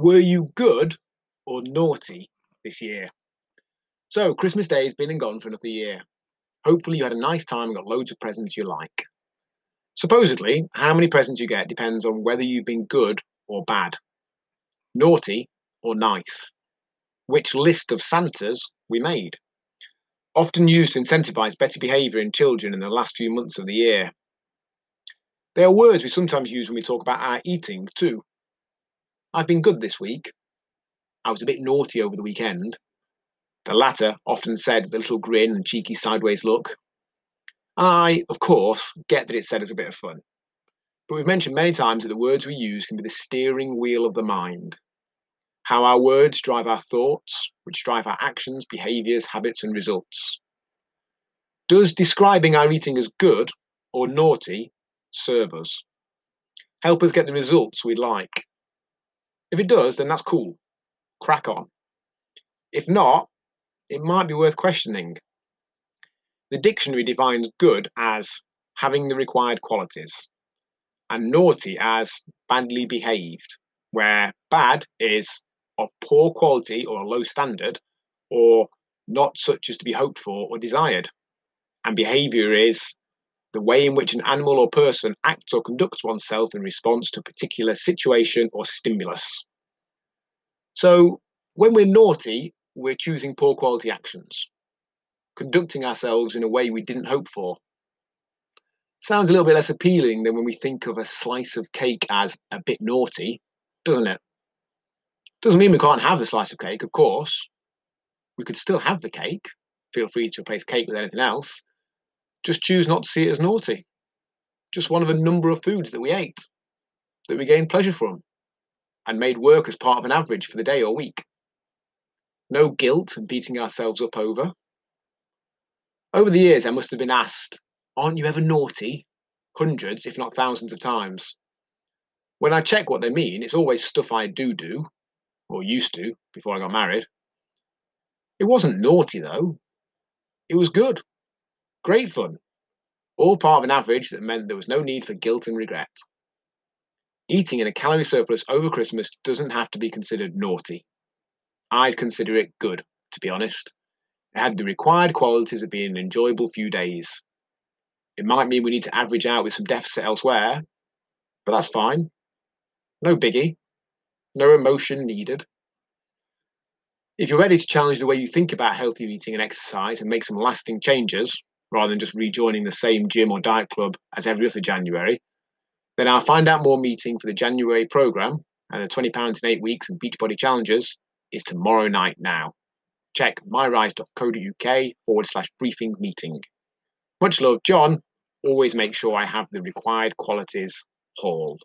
Were you good or naughty this year? So, Christmas Day has been and gone for another year. Hopefully, you had a nice time and got loads of presents you like. Supposedly, how many presents you get depends on whether you've been good or bad, naughty or nice, which list of Santas we made. Often used to incentivize better behavior in children in the last few months of the year. They are words we sometimes use when we talk about our eating too. I've been good this week. I was a bit naughty over the weekend. The latter often said with a little grin and cheeky sideways look. I, of course, get that it's said as a bit of fun. But we've mentioned many times that the words we use can be the steering wheel of the mind. How our words drive our thoughts, which drive our actions, behaviours, habits, and results. Does describing our eating as good or naughty serve us? Help us get the results we'd like? If it does, then that's cool. Crack on. If not, it might be worth questioning. The dictionary defines good as having the required qualities, and naughty as badly behaved, where bad is of poor quality or low standard, or not such as to be hoped for or desired. And behaviour is the way in which an animal or person acts or conducts oneself in response to a particular situation or stimulus. So, when we're naughty, we're choosing poor quality actions, conducting ourselves in a way we didn't hope for. Sounds a little bit less appealing than when we think of a slice of cake as a bit naughty, doesn't it? Doesn't mean we can't have the slice of cake, of course. We could still have the cake. Feel free to replace cake with anything else. Just choose not to see it as naughty. Just one of a number of foods that we ate, that we gained pleasure from, and made work as part of an average for the day or week. No guilt and beating ourselves up over. Over the years, I must have been asked, Aren't you ever naughty? Hundreds, if not thousands of times. When I check what they mean, it's always stuff I do do, or used to before I got married. It wasn't naughty though. It was good. Great fun. All part of an average that meant there was no need for guilt and regret. Eating in a calorie surplus over Christmas doesn't have to be considered naughty. I'd consider it good, to be honest. It had the required qualities of being an enjoyable few days. It might mean we need to average out with some deficit elsewhere, but that's fine. No biggie. No emotion needed. If you're ready to challenge the way you think about healthy eating and exercise and make some lasting changes, rather than just rejoining the same gym or diet club as every other January, then our Find Out More meeting for the January programme and the £20 in eight weeks and Beachbody challenges is tomorrow night now. Check myrise.co.uk forward slash briefing meeting. Much love, John. Always make sure I have the required qualities hauled.